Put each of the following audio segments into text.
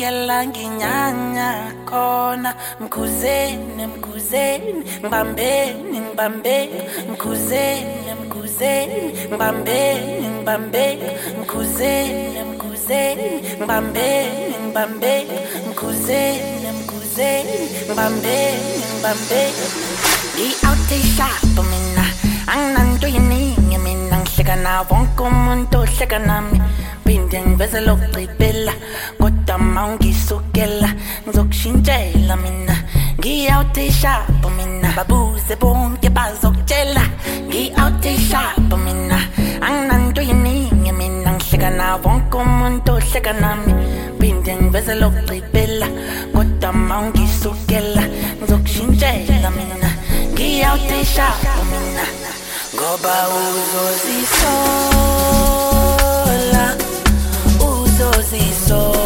sekufikela ngenyanya khona mkhuzeni mkhuzeni ngibambeni ngibambeni mkhuzeni mkhuzeni ngibambeni ngibambeni mkhuzeni mkhuzeni ngibambeni ngibambeni mkhuzeni mkhuzeni ngibambeni ngibambeni ngi-outishapho mina. Anginanto yiningi mina. Wonke umuntu ohleka nami. Phinde ngivezela okugqibela kodwa ma ungisukela ngizokushintshela mina. Ngi-outishapho mina. Babuze bonke bazokutshela. Ngi-outishapho mina. Anginanto yiningi mina. Ngihleka na wonke umuntu ohleka nami. Phinde ngivezela okugqibela kodwa ma ungisukela ngizokushintshela mina. Ngiyawutishapho mina. Ngoba uzozisola uzozisola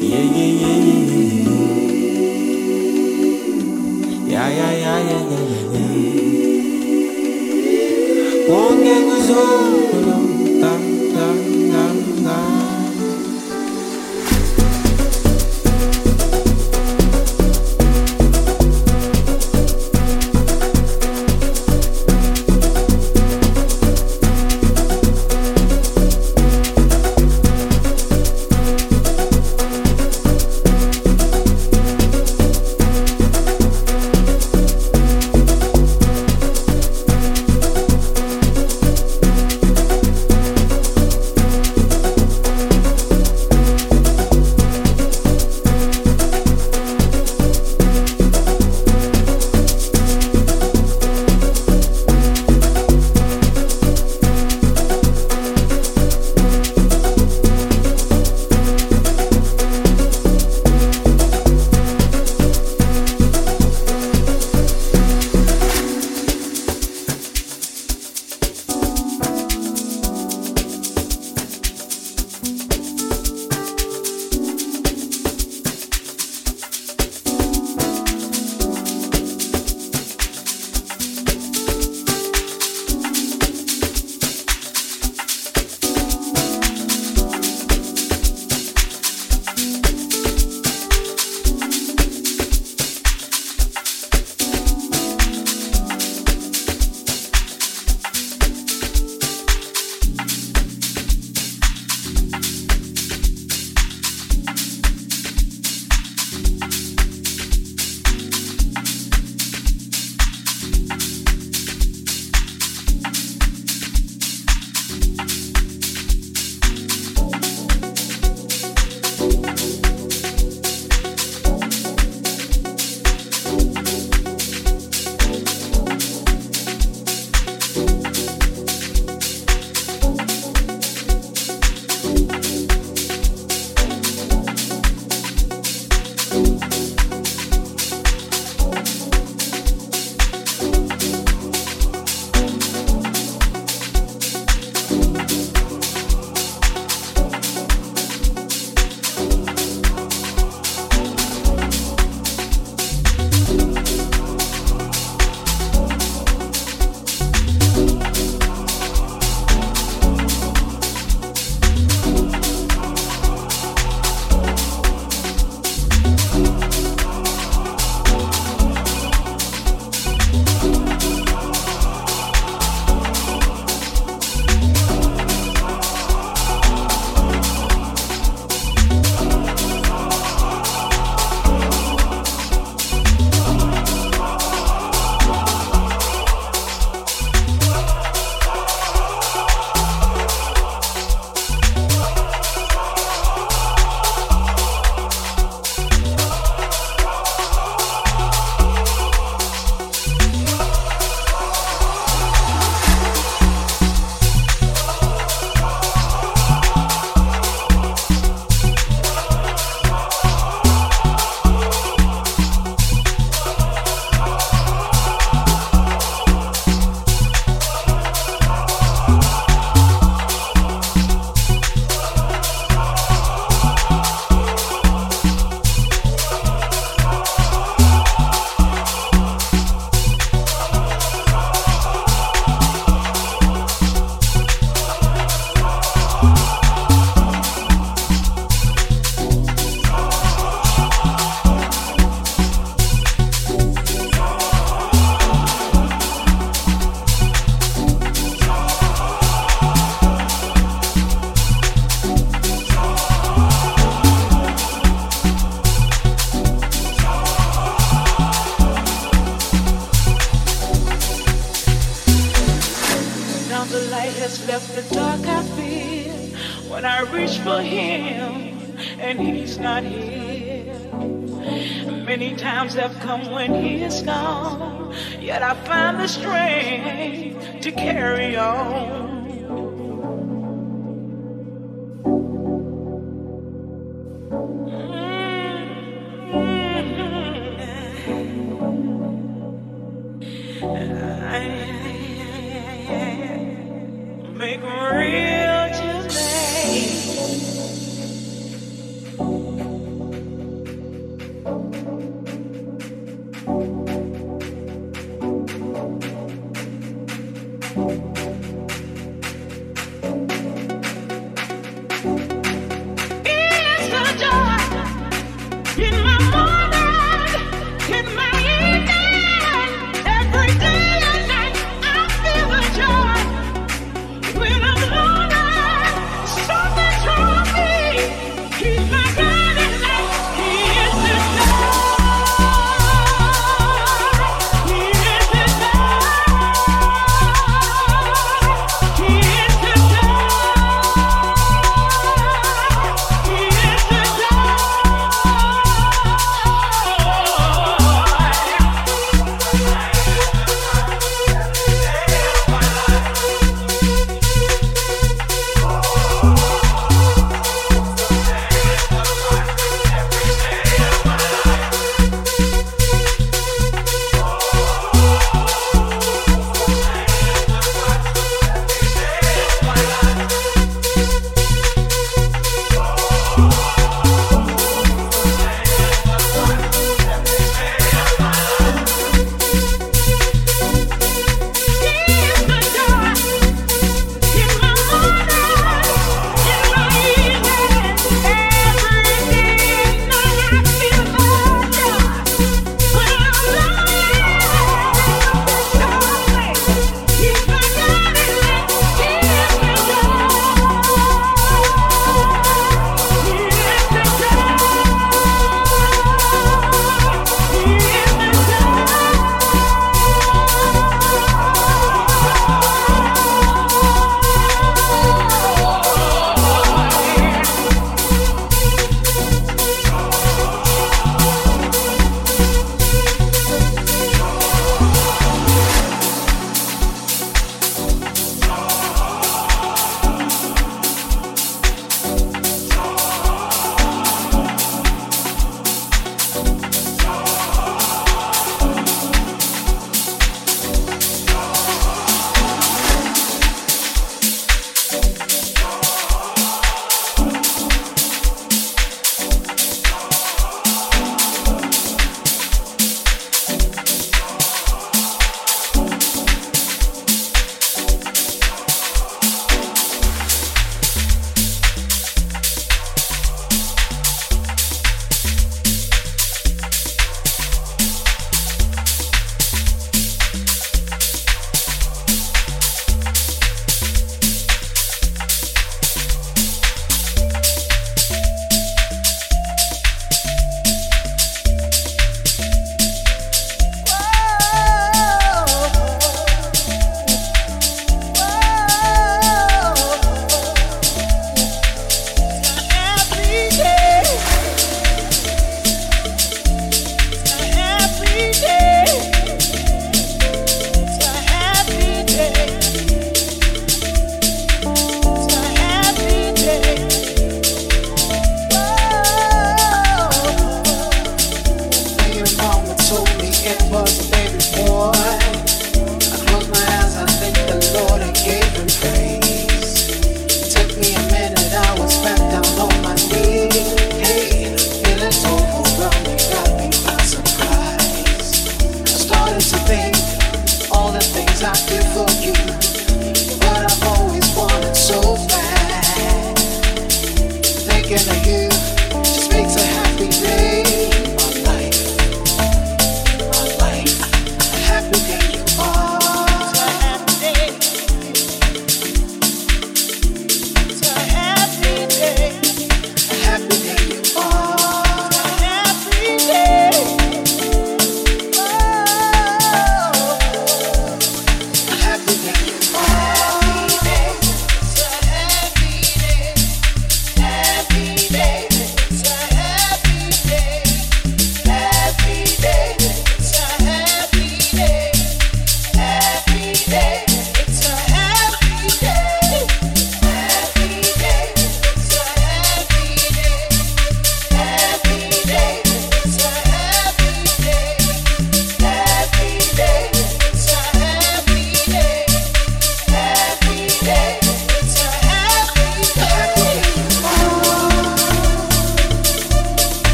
yeah, yeah, yeah, yeah, yeah, yeah. yeah gang.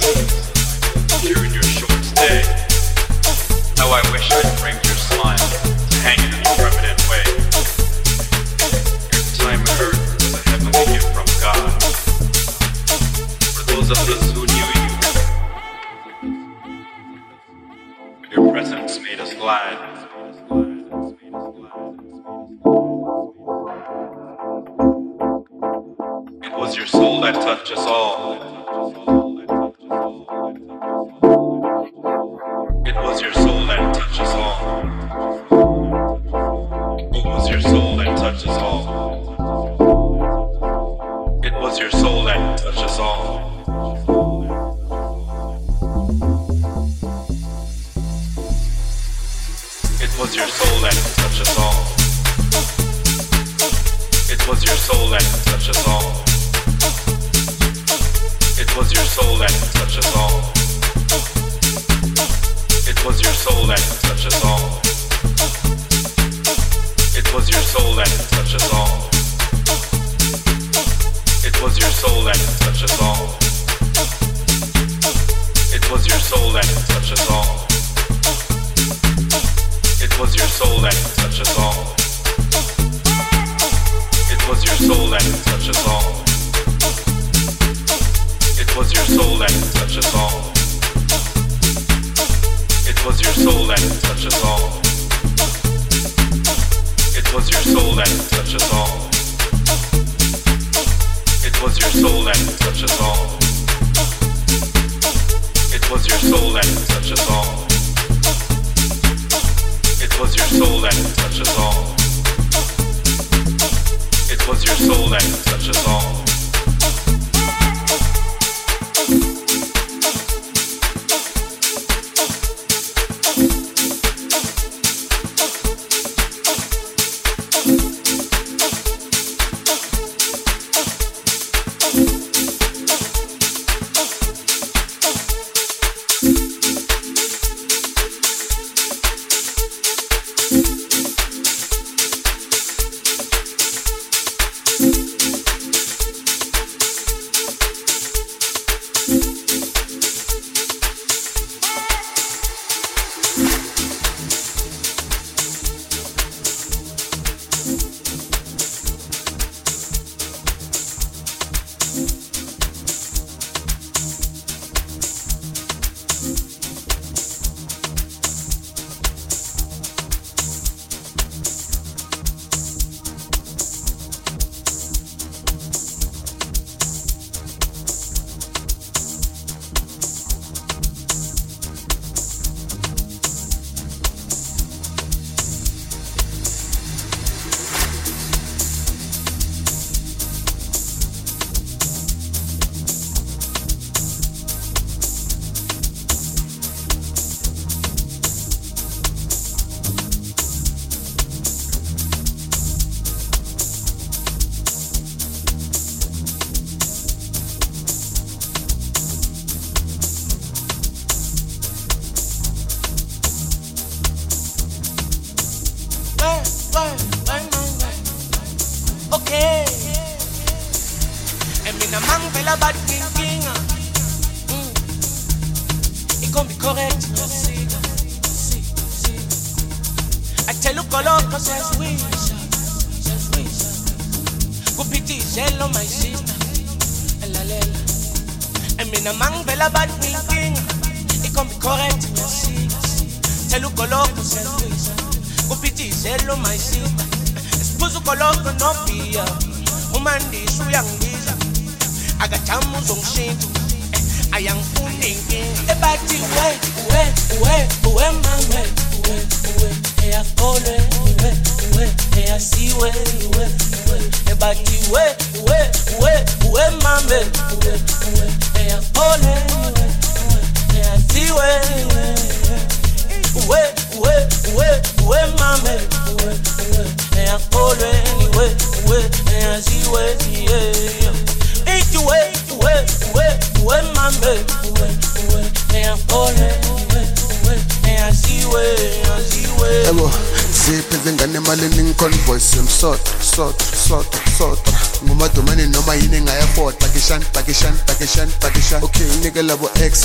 Thank you.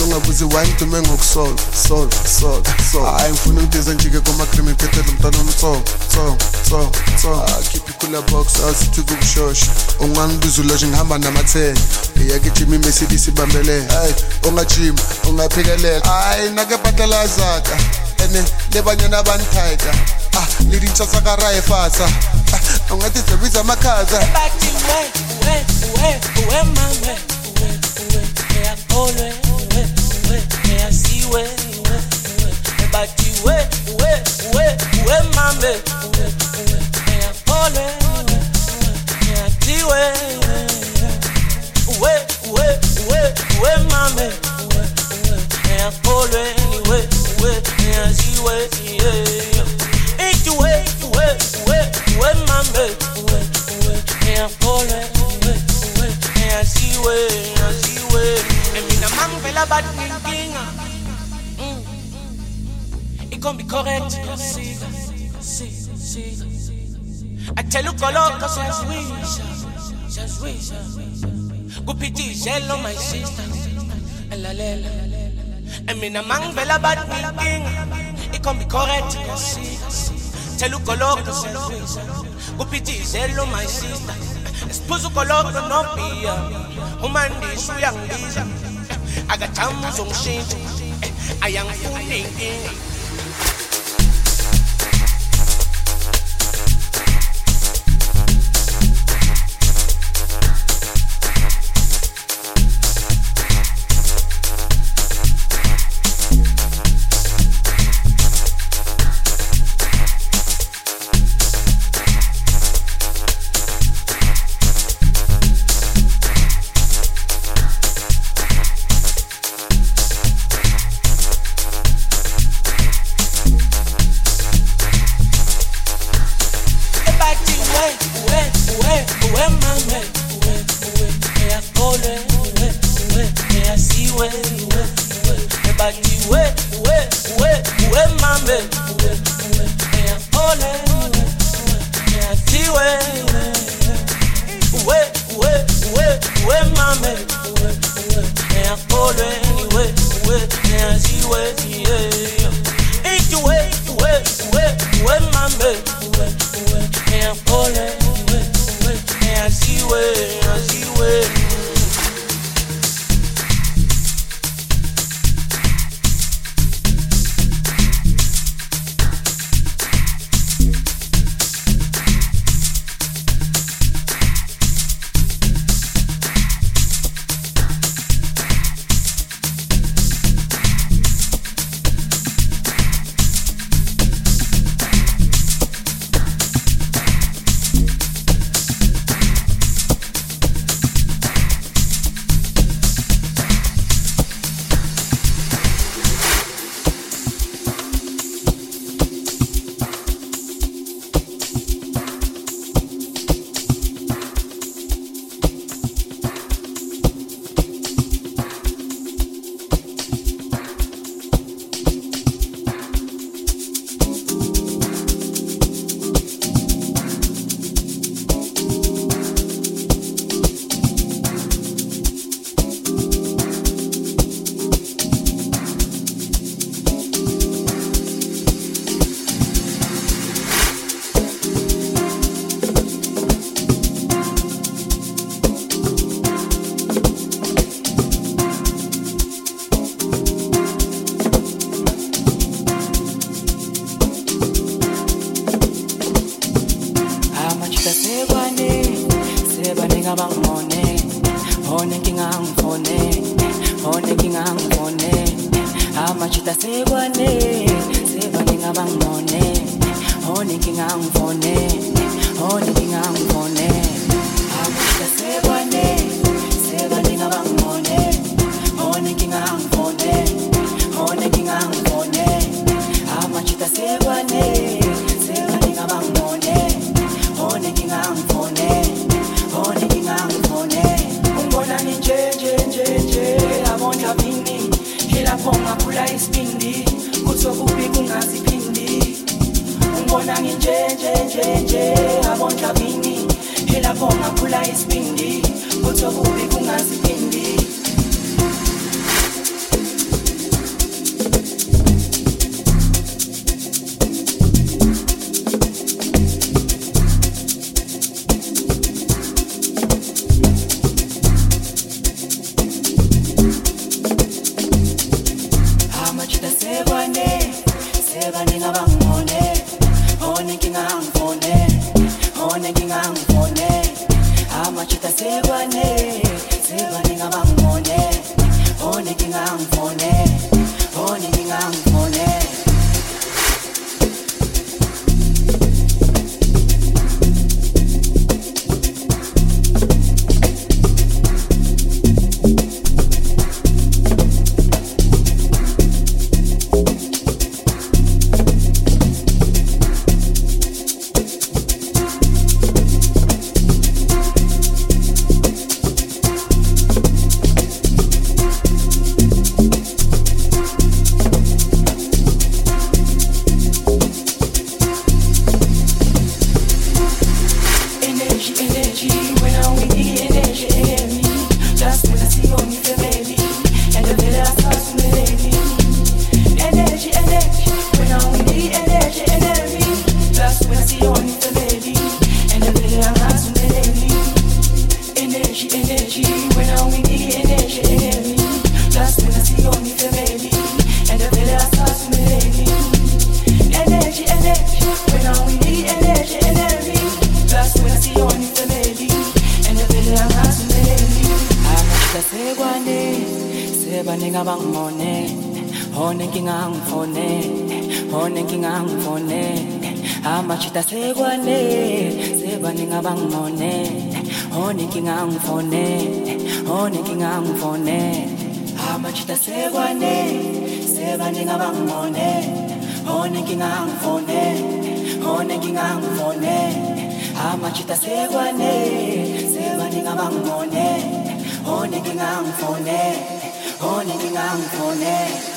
ungabuzi why ngidume ngokusolve solve solve solve hayi ngifuna ngidize njike kuma-cream iphethele umntana omtsongo tsongo tsongo tsongo akhiphe ikula box asithi kukushosha ungangibiza uloshe ngihamba namathene iyake ijimi imesidisi ibambelele hayi ongajimi ongaphekelela hayi nakebhatalazaka ene lebanyana abanithayita ah lidintsha sakaraye fasa ungathi dzebiza amakhaza Back to where, where, where, where, mama, where, where, where, where, where, where, where, Cheluco loco, Shazwisha, Shazwisha. Gupiti, Jello, my sister. Elalela. And me among bad meeting. It can be correct, you see. Cheluco loco, Shazwisha. Gupiti, Jello, my sister. Esposo color no pia. umandi uh, Suyang, Agatamo, Zong uh, Shin. I. Ngibhekile baningi abangimonele Honenkinga angifonele Honenkinga angifonele Amashita sekwane Sebaningi abangimonele Honenkinga angifonele Honenkinga angifonele Amashita sekwane Sebaningi abangimonele Honenkinga angifonele Honenkinga angifonele amachita sekwane sebani ngabangibone one ngingangifone 本人が運行ね。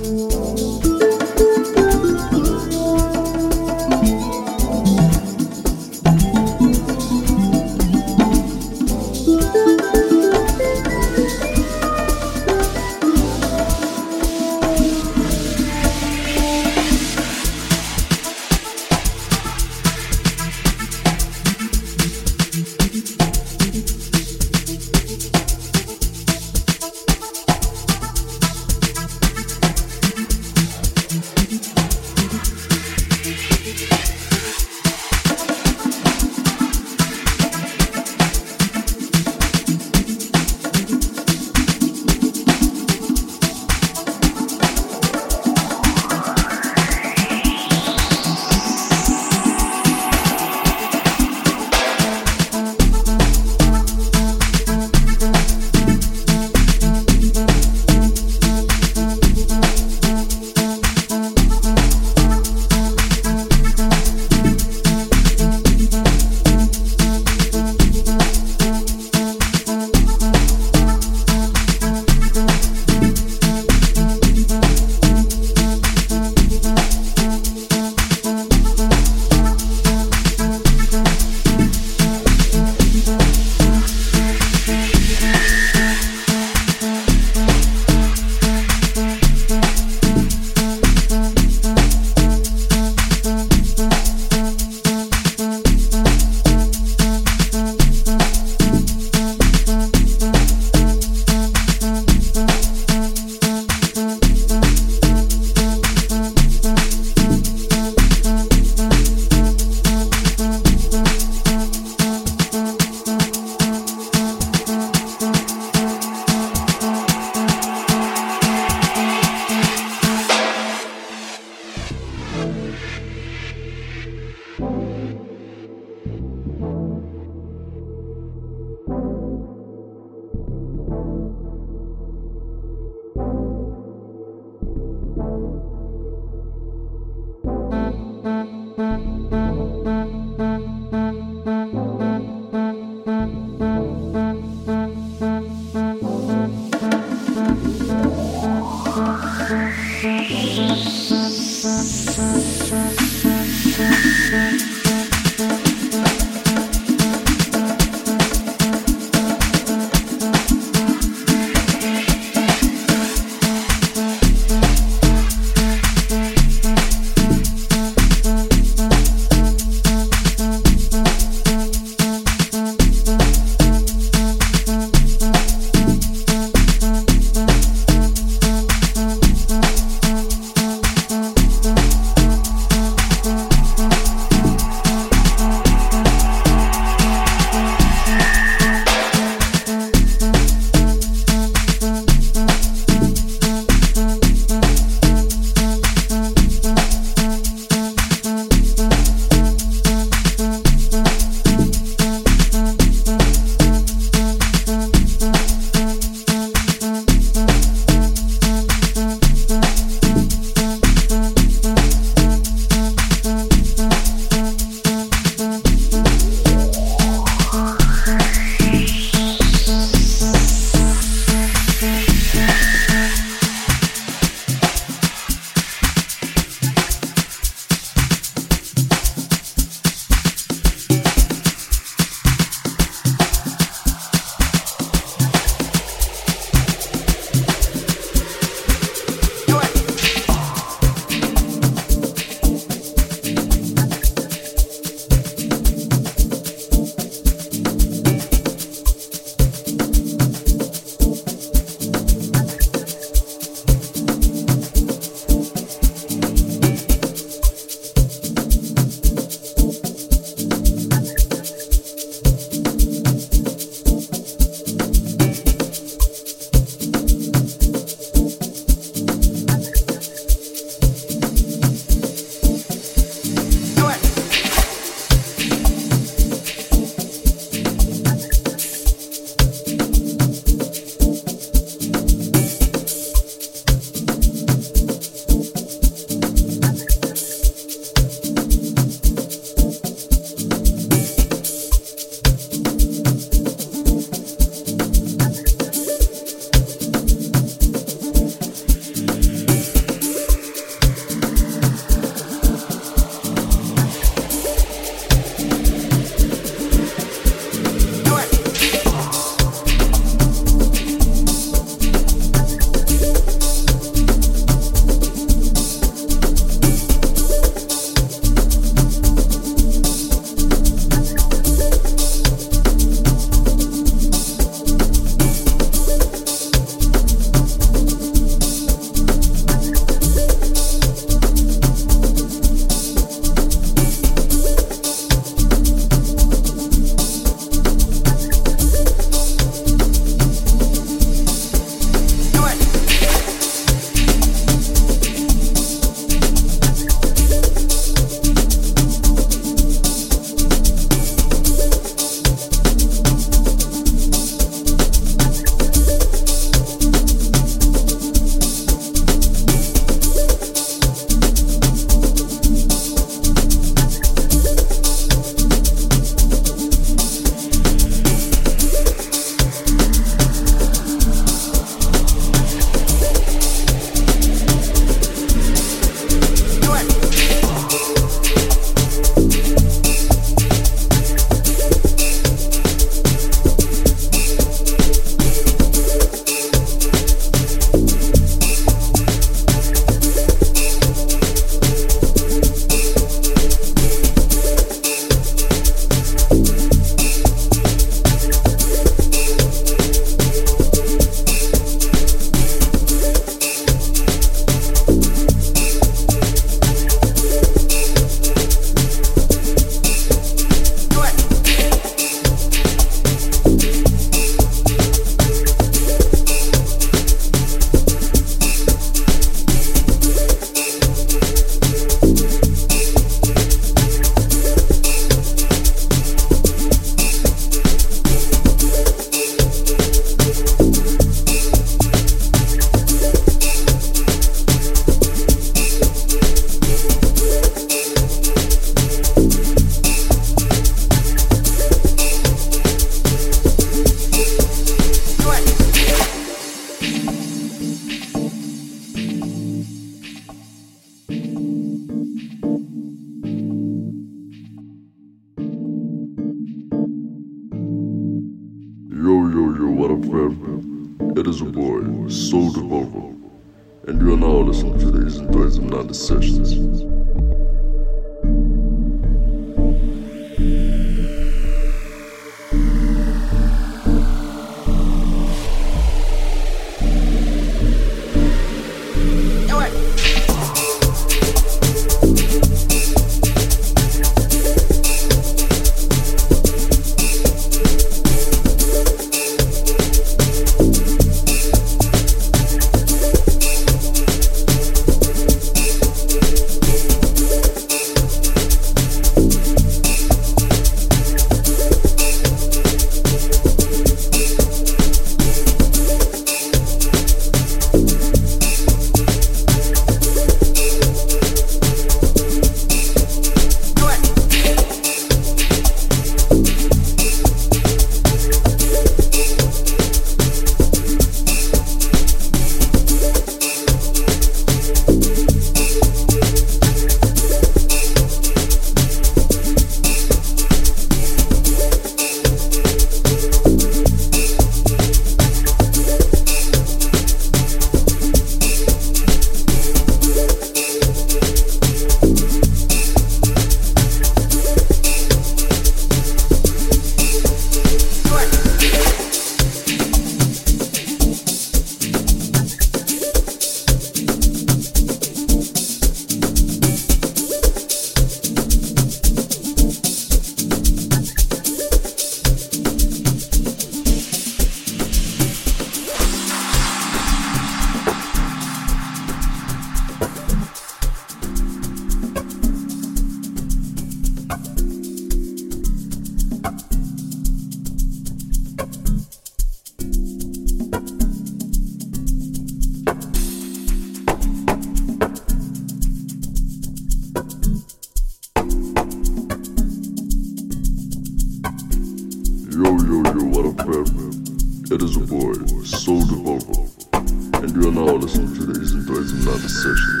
And you are now listening to the Izinto Ezimnandi Sessions.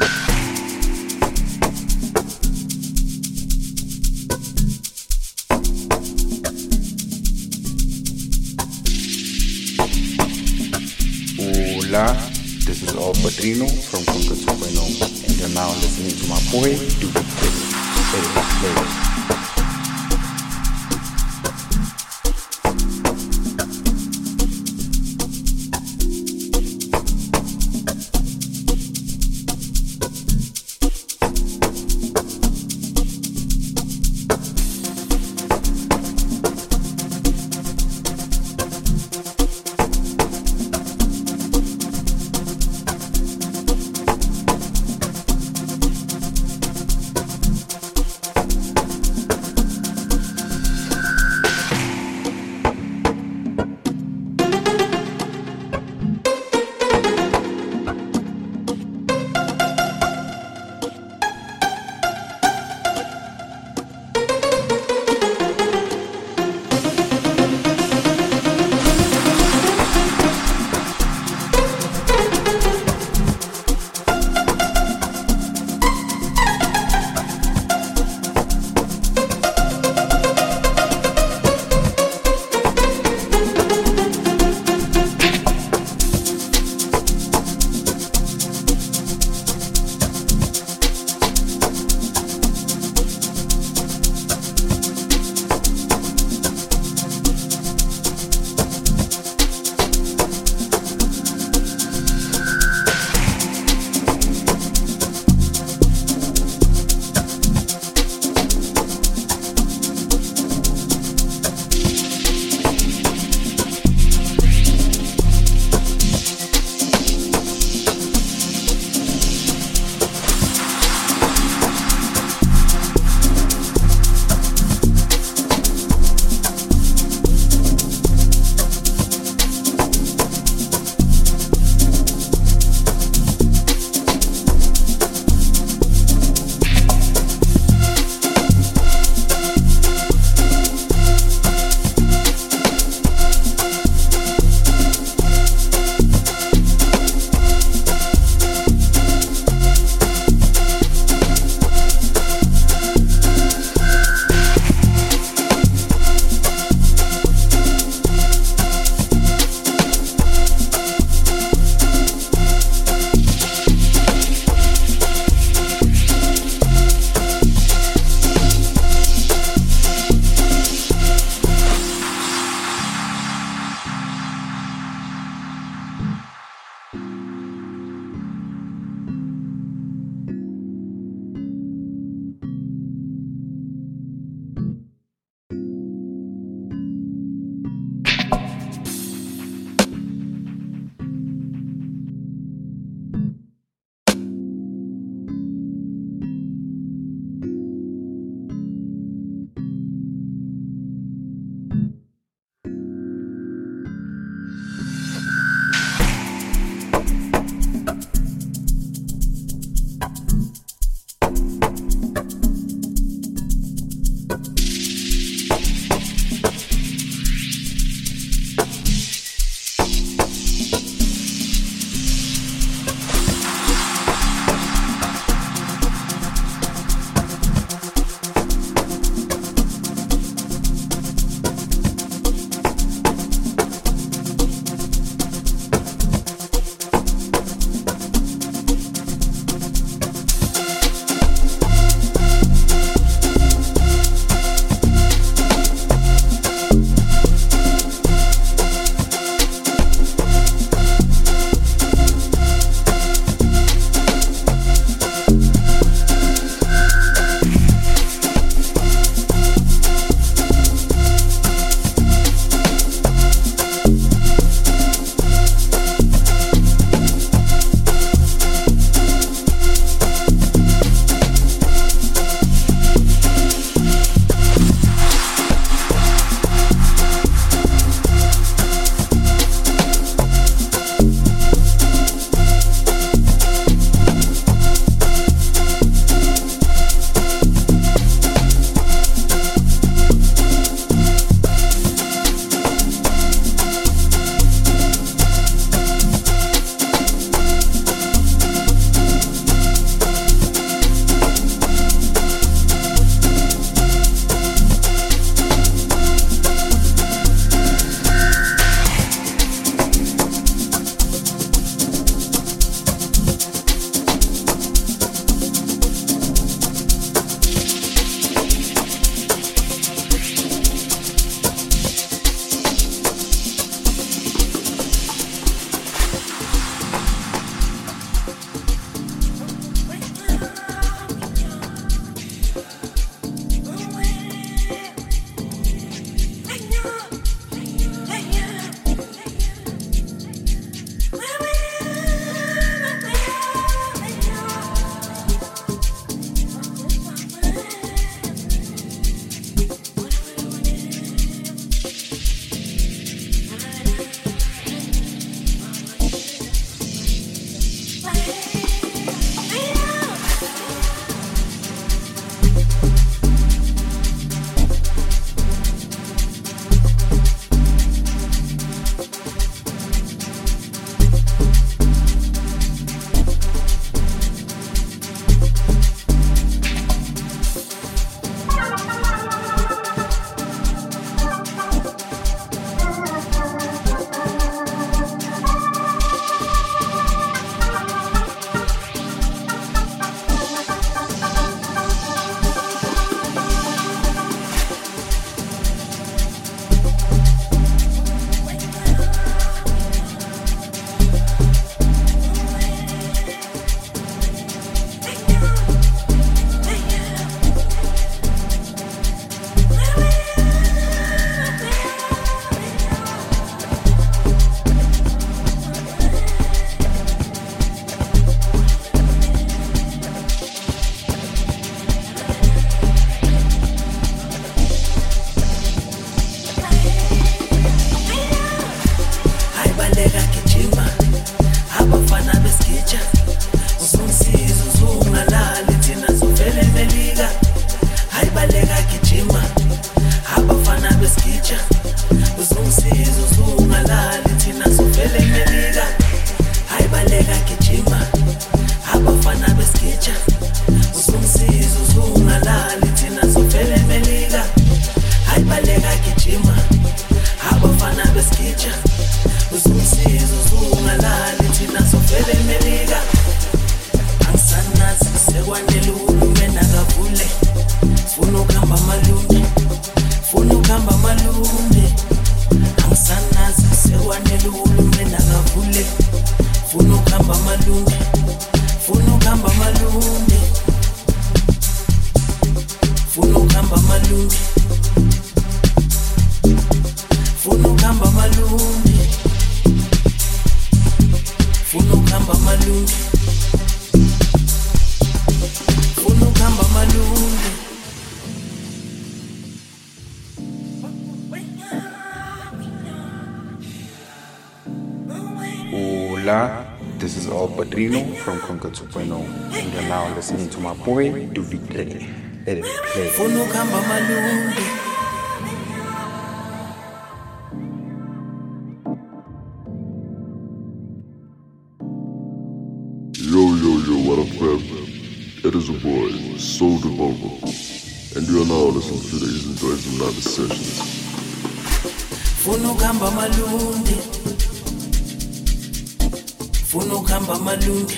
Hola, this is Al Padrino from Conquer 2.0, and you're now listening to my boy, Doobie Play. From Conquer 2.0, and you're now listening to my boy Dubite. Let it play. funa ukuhamba malunde Yo, yo, yo, what up, fam? It is a boy, Soul Devolver, and you are now listening to the Easy Toys and Live Sessions. funa ukuhamba malunde funa ukuhamba malunde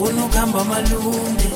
funa ukuhamba malunde